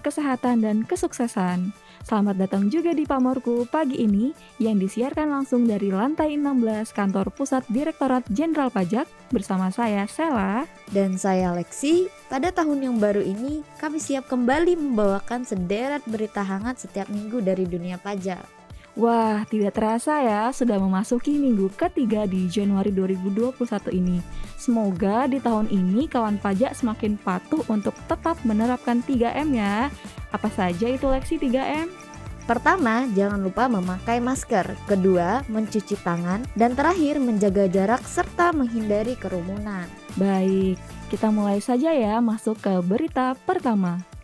kesehatan, dan kesuksesan. Selamat datang juga di Pamorku pagi ini yang disiarkan langsung dari lantai 16 kantor pusat Direktorat Jenderal Pajak bersama saya Sela dan saya Lexi. Pada tahun yang baru ini kami siap kembali membawakan sederet berita hangat setiap minggu dari dunia pajak. Wah, tidak terasa ya, sudah memasuki minggu ketiga di Januari 2021 ini. Semoga di tahun ini kawan pajak semakin patuh untuk tetap menerapkan 3M ya. Apa saja itu leksi 3M? Pertama, jangan lupa memakai masker. Kedua, mencuci tangan. Dan terakhir, menjaga jarak serta menghindari kerumunan. Baik, kita mulai saja ya masuk ke berita pertama.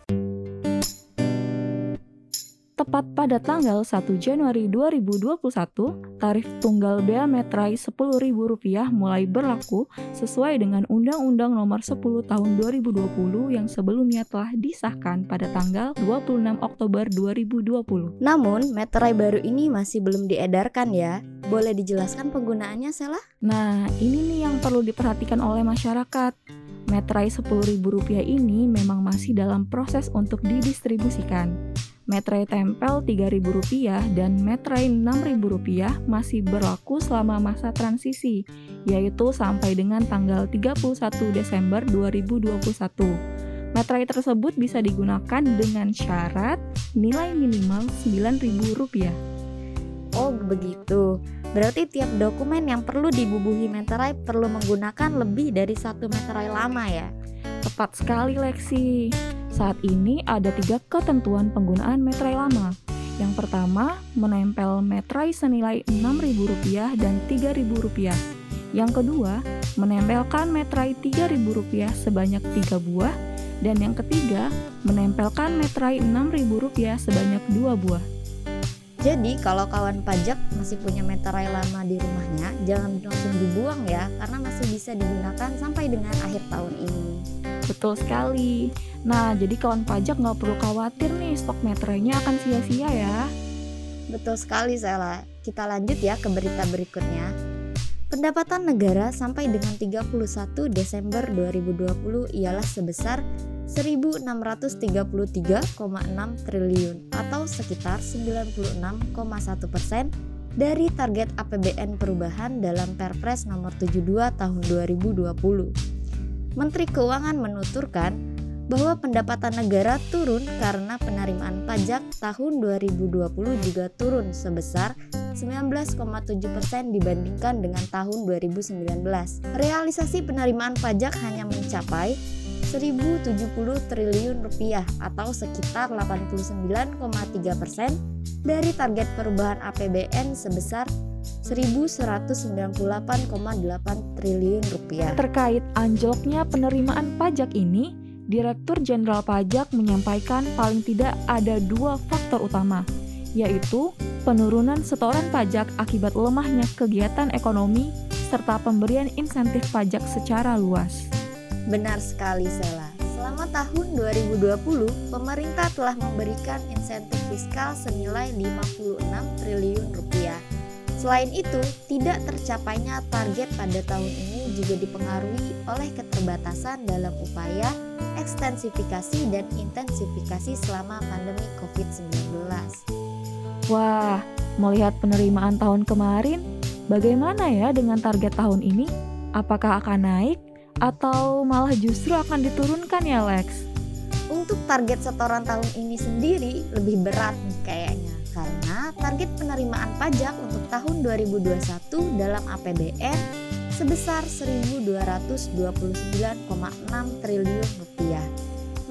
Tepat pada tanggal 1 Januari 2021, tarif tunggal bea metrai Rp10.000 mulai berlaku sesuai dengan Undang-Undang Nomor 10 Tahun 2020 yang sebelumnya telah disahkan pada tanggal 26 Oktober 2020. Namun, metrai baru ini masih belum diedarkan ya. Boleh dijelaskan penggunaannya, Sela? Nah, ini nih yang perlu diperhatikan oleh masyarakat. Metrai Rp10.000 ini memang masih dalam proses untuk didistribusikan. Metrai tempel Rp3.000 dan metrai Rp6.000 masih berlaku selama masa transisi, yaitu sampai dengan tanggal 31 Desember 2021. Metrai tersebut bisa digunakan dengan syarat nilai minimal Rp9.000. Oh, begitu. Berarti tiap dokumen yang perlu dibubuhi meterai perlu menggunakan lebih dari satu meterai lama ya? Tepat sekali, Leksi. Saat ini ada tiga ketentuan penggunaan metrai lama. Yang pertama, menempel metrai senilai Rp6.000 dan Rp3.000. Yang kedua, menempelkan metrai Rp3.000 sebanyak 3 buah. Dan yang ketiga, menempelkan metrai Rp6.000 sebanyak 2 buah. Jadi kalau kawan pajak masih punya meterai lama di rumahnya, jangan langsung dibuang ya, karena masih bisa digunakan sampai dengan akhir tahun ini. Betul sekali. Nah, jadi kawan pajak nggak perlu khawatir nih stok metrenya akan sia-sia ya. Betul sekali, Sela. Kita lanjut ya ke berita berikutnya. Pendapatan negara sampai dengan 31 Desember 2020 ialah sebesar 1.633,6 triliun atau sekitar 96,1 persen dari target APBN perubahan dalam Perpres nomor 72 tahun 2020. Menteri Keuangan menuturkan bahwa pendapatan negara turun karena penerimaan pajak tahun 2020 juga turun sebesar 19,7% dibandingkan dengan tahun 2019. Realisasi penerimaan pajak hanya mencapai 1070 triliun rupiah atau sekitar 89,3% dari target perubahan APBN sebesar 1.198,8 triliun rupiah. Terkait anjloknya penerimaan pajak ini, Direktur Jenderal Pajak menyampaikan paling tidak ada dua faktor utama, yaitu penurunan setoran pajak akibat lemahnya kegiatan ekonomi serta pemberian insentif pajak secara luas. Benar sekali, Sela. Selama tahun 2020, pemerintah telah memberikan insentif fiskal senilai 56 triliun rupiah Selain itu, tidak tercapainya target pada tahun ini juga dipengaruhi oleh keterbatasan dalam upaya ekstensifikasi dan intensifikasi selama pandemi COVID-19. Wah, melihat penerimaan tahun kemarin, bagaimana ya dengan target tahun ini? Apakah akan naik atau malah justru akan diturunkan ya Lex? Untuk target setoran tahun ini sendiri lebih berat nih kayaknya karena target penerimaan pajak untuk tahun 2021 dalam APBN sebesar 1.229,6 triliun rupiah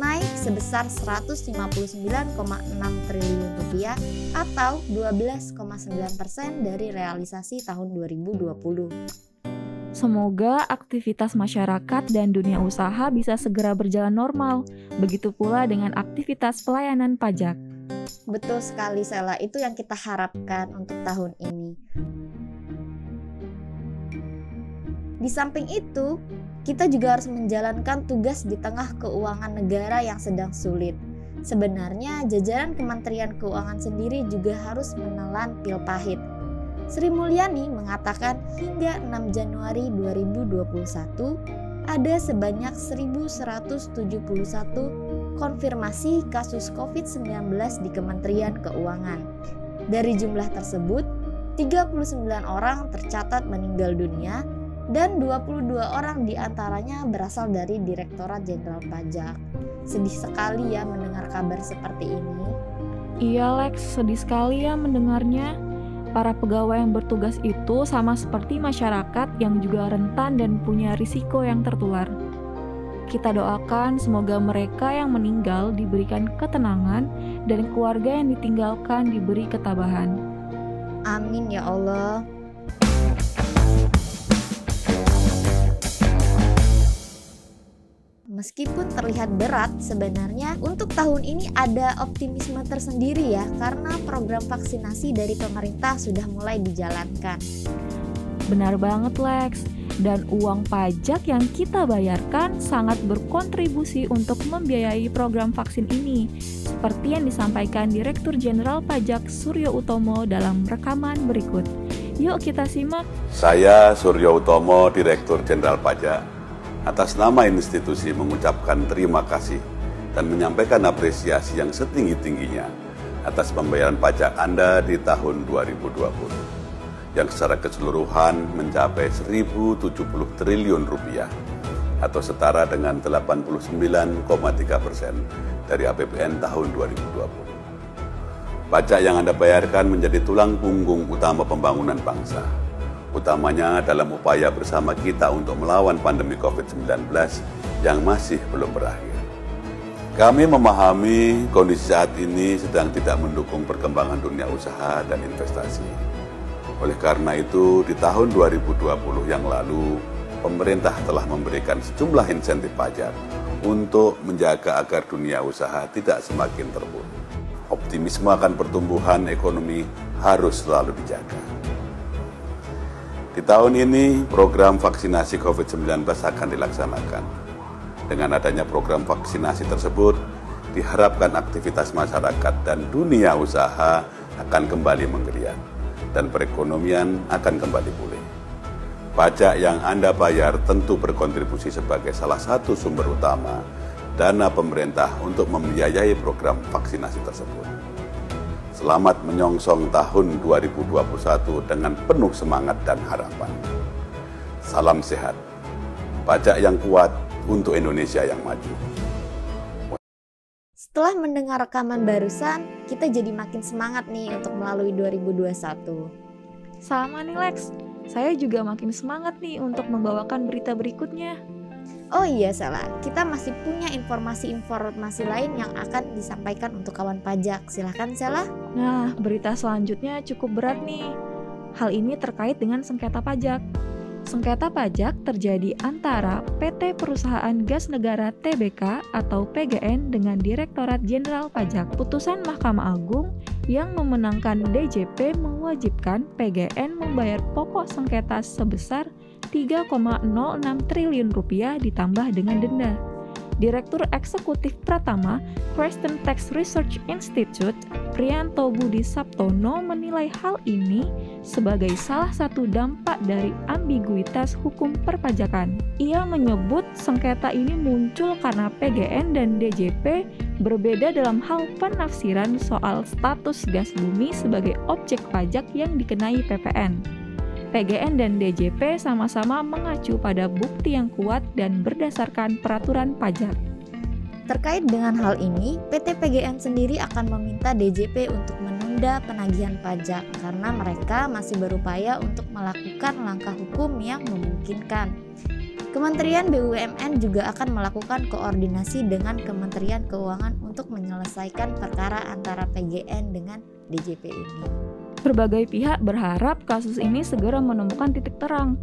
naik sebesar 159,6 triliun rupiah atau 12,9 persen dari realisasi tahun 2020. Semoga aktivitas masyarakat dan dunia usaha bisa segera berjalan normal. Begitu pula dengan aktivitas pelayanan pajak. Betul sekali Sela, itu yang kita harapkan untuk tahun ini. Di samping itu, kita juga harus menjalankan tugas di tengah keuangan negara yang sedang sulit. Sebenarnya jajaran Kementerian Keuangan sendiri juga harus menelan pil pahit. Sri Mulyani mengatakan hingga 6 Januari 2021 ada sebanyak 1171 konfirmasi kasus COVID-19 di Kementerian Keuangan. Dari jumlah tersebut, 39 orang tercatat meninggal dunia dan 22 orang di antaranya berasal dari Direktorat Jenderal Pajak. Sedih sekali ya mendengar kabar seperti ini. Iya Lex, sedih sekali ya mendengarnya. Para pegawai yang bertugas itu sama seperti masyarakat yang juga rentan dan punya risiko yang tertular. Kita doakan semoga mereka yang meninggal diberikan ketenangan dan keluarga yang ditinggalkan diberi ketabahan. Amin ya Allah. Meskipun terlihat berat, sebenarnya untuk tahun ini ada optimisme tersendiri ya, karena program vaksinasi dari pemerintah sudah mulai dijalankan. Benar banget Lex, dan uang pajak yang kita bayarkan sangat berkontribusi untuk membiayai program vaksin ini, seperti yang disampaikan Direktur Jenderal Pajak Suryo Utomo dalam rekaman berikut. Yuk kita simak. Saya Suryo Utomo, Direktur Jenderal Pajak atas nama institusi mengucapkan terima kasih dan menyampaikan apresiasi yang setinggi-tingginya atas pembayaran pajak Anda di tahun 2020 yang secara keseluruhan mencapai 1070 triliun rupiah atau setara dengan 89,3 persen dari APBN tahun 2020. Pajak yang Anda bayarkan menjadi tulang punggung utama pembangunan bangsa utamanya dalam upaya bersama kita untuk melawan pandemi COVID-19 yang masih belum berakhir. Kami memahami kondisi saat ini sedang tidak mendukung perkembangan dunia usaha dan investasi. Oleh karena itu, di tahun 2020 yang lalu, pemerintah telah memberikan sejumlah insentif pajak untuk menjaga agar dunia usaha tidak semakin terpuruk. Optimisme akan pertumbuhan ekonomi harus selalu dijaga. Di tahun ini, program vaksinasi COVID-19 akan dilaksanakan. Dengan adanya program vaksinasi tersebut, diharapkan aktivitas masyarakat dan dunia usaha akan kembali menggeliat dan perekonomian akan kembali pulih. Pajak yang Anda bayar tentu berkontribusi sebagai salah satu sumber utama dana pemerintah untuk membiayai program vaksinasi tersebut. Selamat menyongsong tahun 2021 dengan penuh semangat dan harapan. Salam sehat. Pajak yang kuat untuk Indonesia yang maju. Setelah mendengar rekaman barusan, kita jadi makin semangat nih untuk melalui 2021. Sama nih Lex, saya juga makin semangat nih untuk membawakan berita berikutnya. Oh iya salah, kita masih punya informasi-informasi lain yang akan disampaikan untuk kawan pajak. Silahkan Sela. Nah, berita selanjutnya cukup berat nih. Hal ini terkait dengan sengketa pajak. Sengketa pajak terjadi antara PT Perusahaan Gas Negara TBK atau PGN dengan Direktorat Jenderal Pajak. Putusan Mahkamah Agung yang memenangkan DJP mewajibkan PGN membayar pokok sengketa sebesar 3,06 triliun rupiah ditambah dengan denda. Direktur Eksekutif Pratama, Kristen Tax Research Institute, Prianto Budi Saptono menilai hal ini sebagai salah satu dampak dari ambiguitas hukum perpajakan. Ia menyebut sengketa ini muncul karena PGN dan DJP berbeda dalam hal penafsiran soal status gas bumi sebagai objek pajak yang dikenai PPN. PGN dan DJP sama-sama mengacu pada bukti yang kuat dan berdasarkan peraturan pajak. Terkait dengan hal ini, PT PGN sendiri akan meminta DJP untuk menunda penagihan pajak karena mereka masih berupaya untuk melakukan langkah hukum yang memungkinkan. Kementerian BUMN juga akan melakukan koordinasi dengan Kementerian Keuangan untuk menyelesaikan perkara antara PGN dengan DJP ini. Berbagai pihak berharap kasus ini segera menemukan titik terang,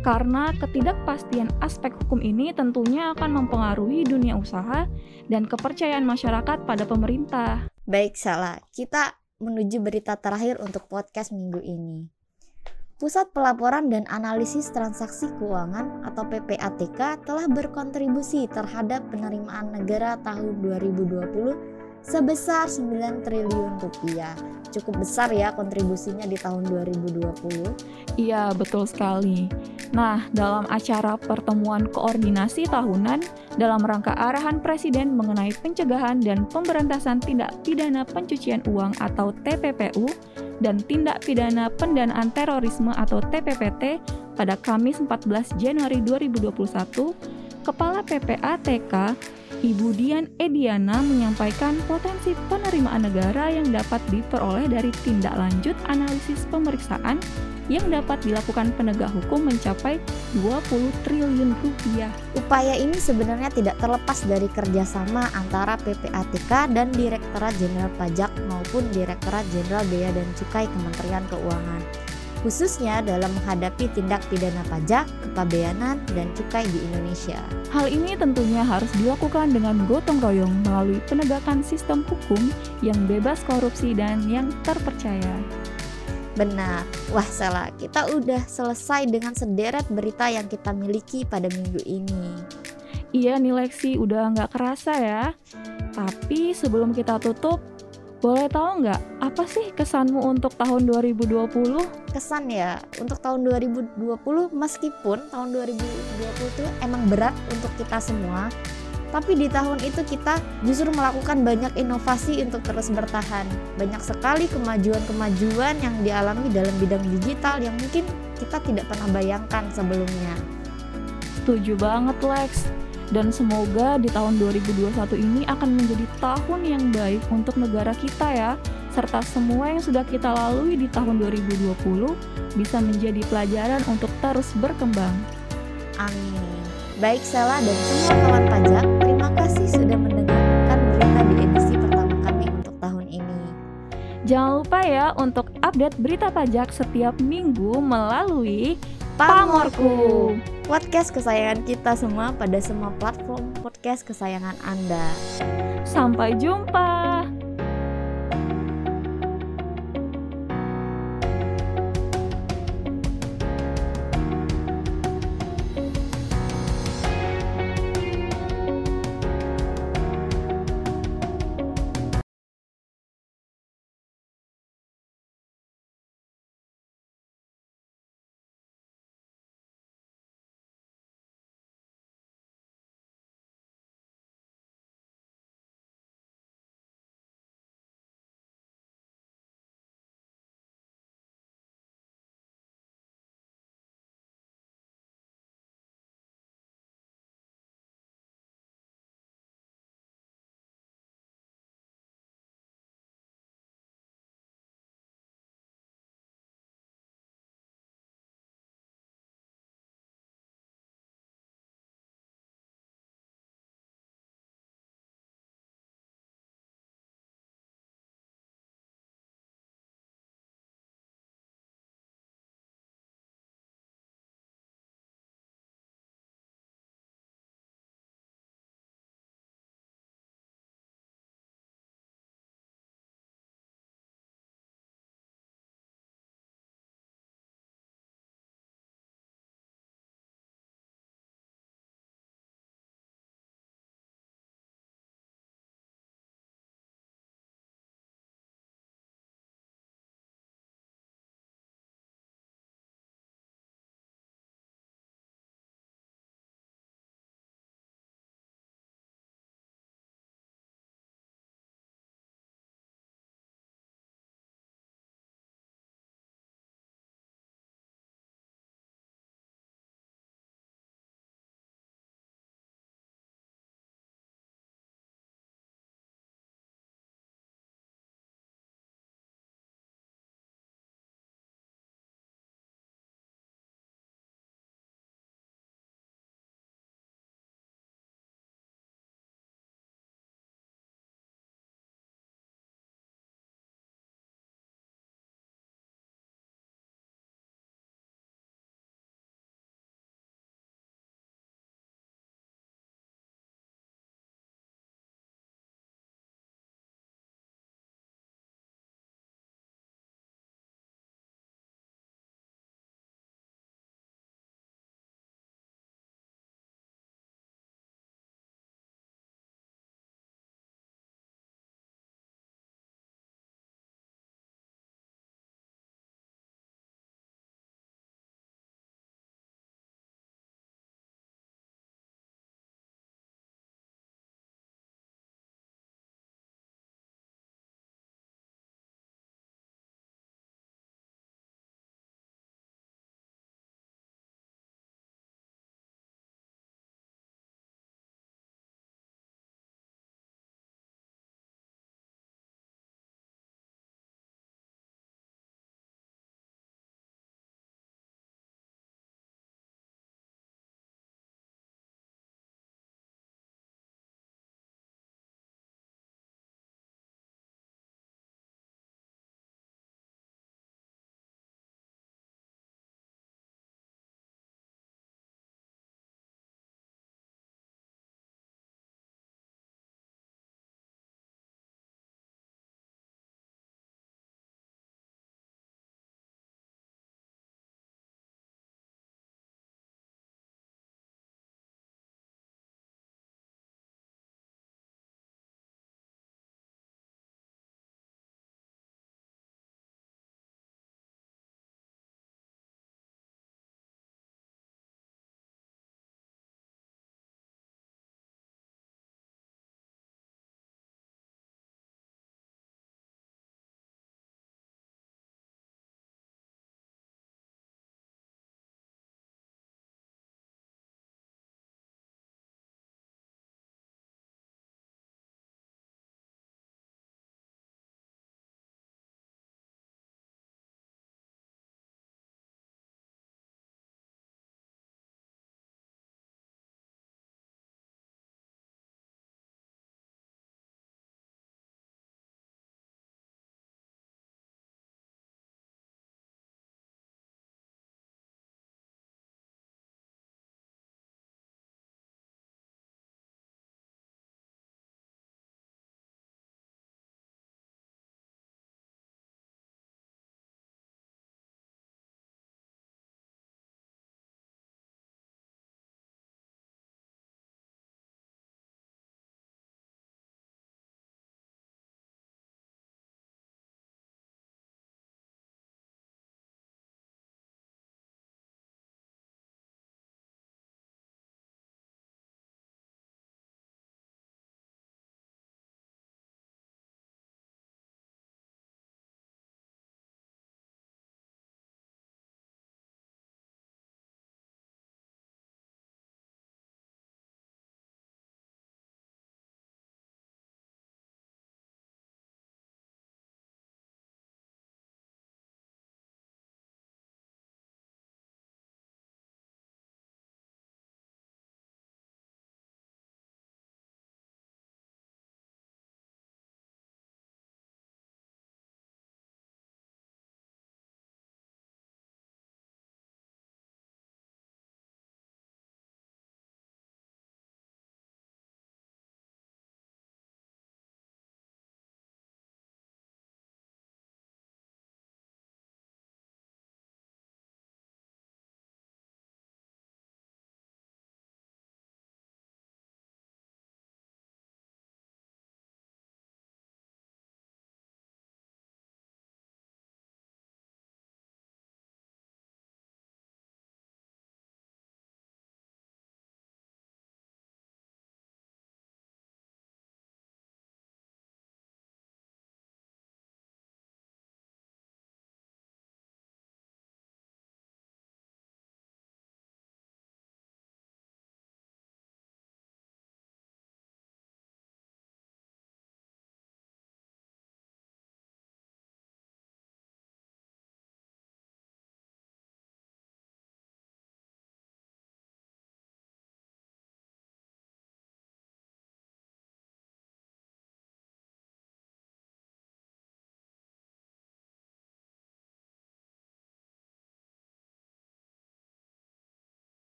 karena ketidakpastian aspek hukum ini tentunya akan mempengaruhi dunia usaha dan kepercayaan masyarakat pada pemerintah. Baik, salah. Kita menuju berita terakhir untuk podcast minggu ini. Pusat Pelaporan dan Analisis Transaksi Keuangan atau PPATK telah berkontribusi terhadap penerimaan negara tahun 2020 sebesar 9 triliun rupiah. Cukup besar ya kontribusinya di tahun 2020. Iya, betul sekali. Nah, dalam acara pertemuan koordinasi tahunan dalam rangka arahan Presiden mengenai pencegahan dan pemberantasan tindak pidana pencucian uang atau TPPU dan tindak pidana pendanaan terorisme atau TPPT pada Kamis 14 Januari 2021, Kepala PPATK Ibu Dian Ediana menyampaikan potensi penerimaan negara yang dapat diperoleh dari tindak lanjut analisis pemeriksaan yang dapat dilakukan penegak hukum mencapai 20 triliun rupiah. Upaya ini sebenarnya tidak terlepas dari kerjasama antara PPATK dan Direktorat Jenderal Pajak maupun Direktorat Jenderal Bea dan Cukai Kementerian Keuangan, khususnya dalam menghadapi tindak pidana pajak, kepabeanan, dan cukai di Indonesia. Hal ini tentunya harus dilakukan dengan gotong royong melalui penegakan sistem hukum yang bebas korupsi dan yang terpercaya. Benar, wah salah. Kita udah selesai dengan sederet berita yang kita miliki pada minggu ini. Iya nih Lexi, udah nggak kerasa ya. Tapi sebelum kita tutup, boleh tahu nggak apa sih kesanmu untuk tahun 2020? Kesan ya, untuk tahun 2020 meskipun tahun 2020 itu emang berat untuk kita semua, tapi di tahun itu kita justru melakukan banyak inovasi untuk terus bertahan. Banyak sekali kemajuan-kemajuan yang dialami dalam bidang digital yang mungkin kita tidak pernah bayangkan sebelumnya. Setuju banget Lex. Dan semoga di tahun 2021 ini akan menjadi tahun yang baik untuk negara kita ya. Serta semua yang sudah kita lalui di tahun 2020 bisa menjadi pelajaran untuk terus berkembang. Amin. Baik Sela dan semua kawan pajak, terima kasih sudah mendengarkan berita di edisi pertama kami untuk tahun ini. Jangan lupa ya untuk update berita pajak setiap minggu melalui Pamorku, podcast kesayangan kita semua pada semua platform podcast kesayangan Anda. Sampai jumpa.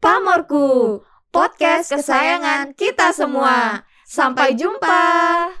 Pamorku, podcast kesayangan kita semua. Sampai jumpa.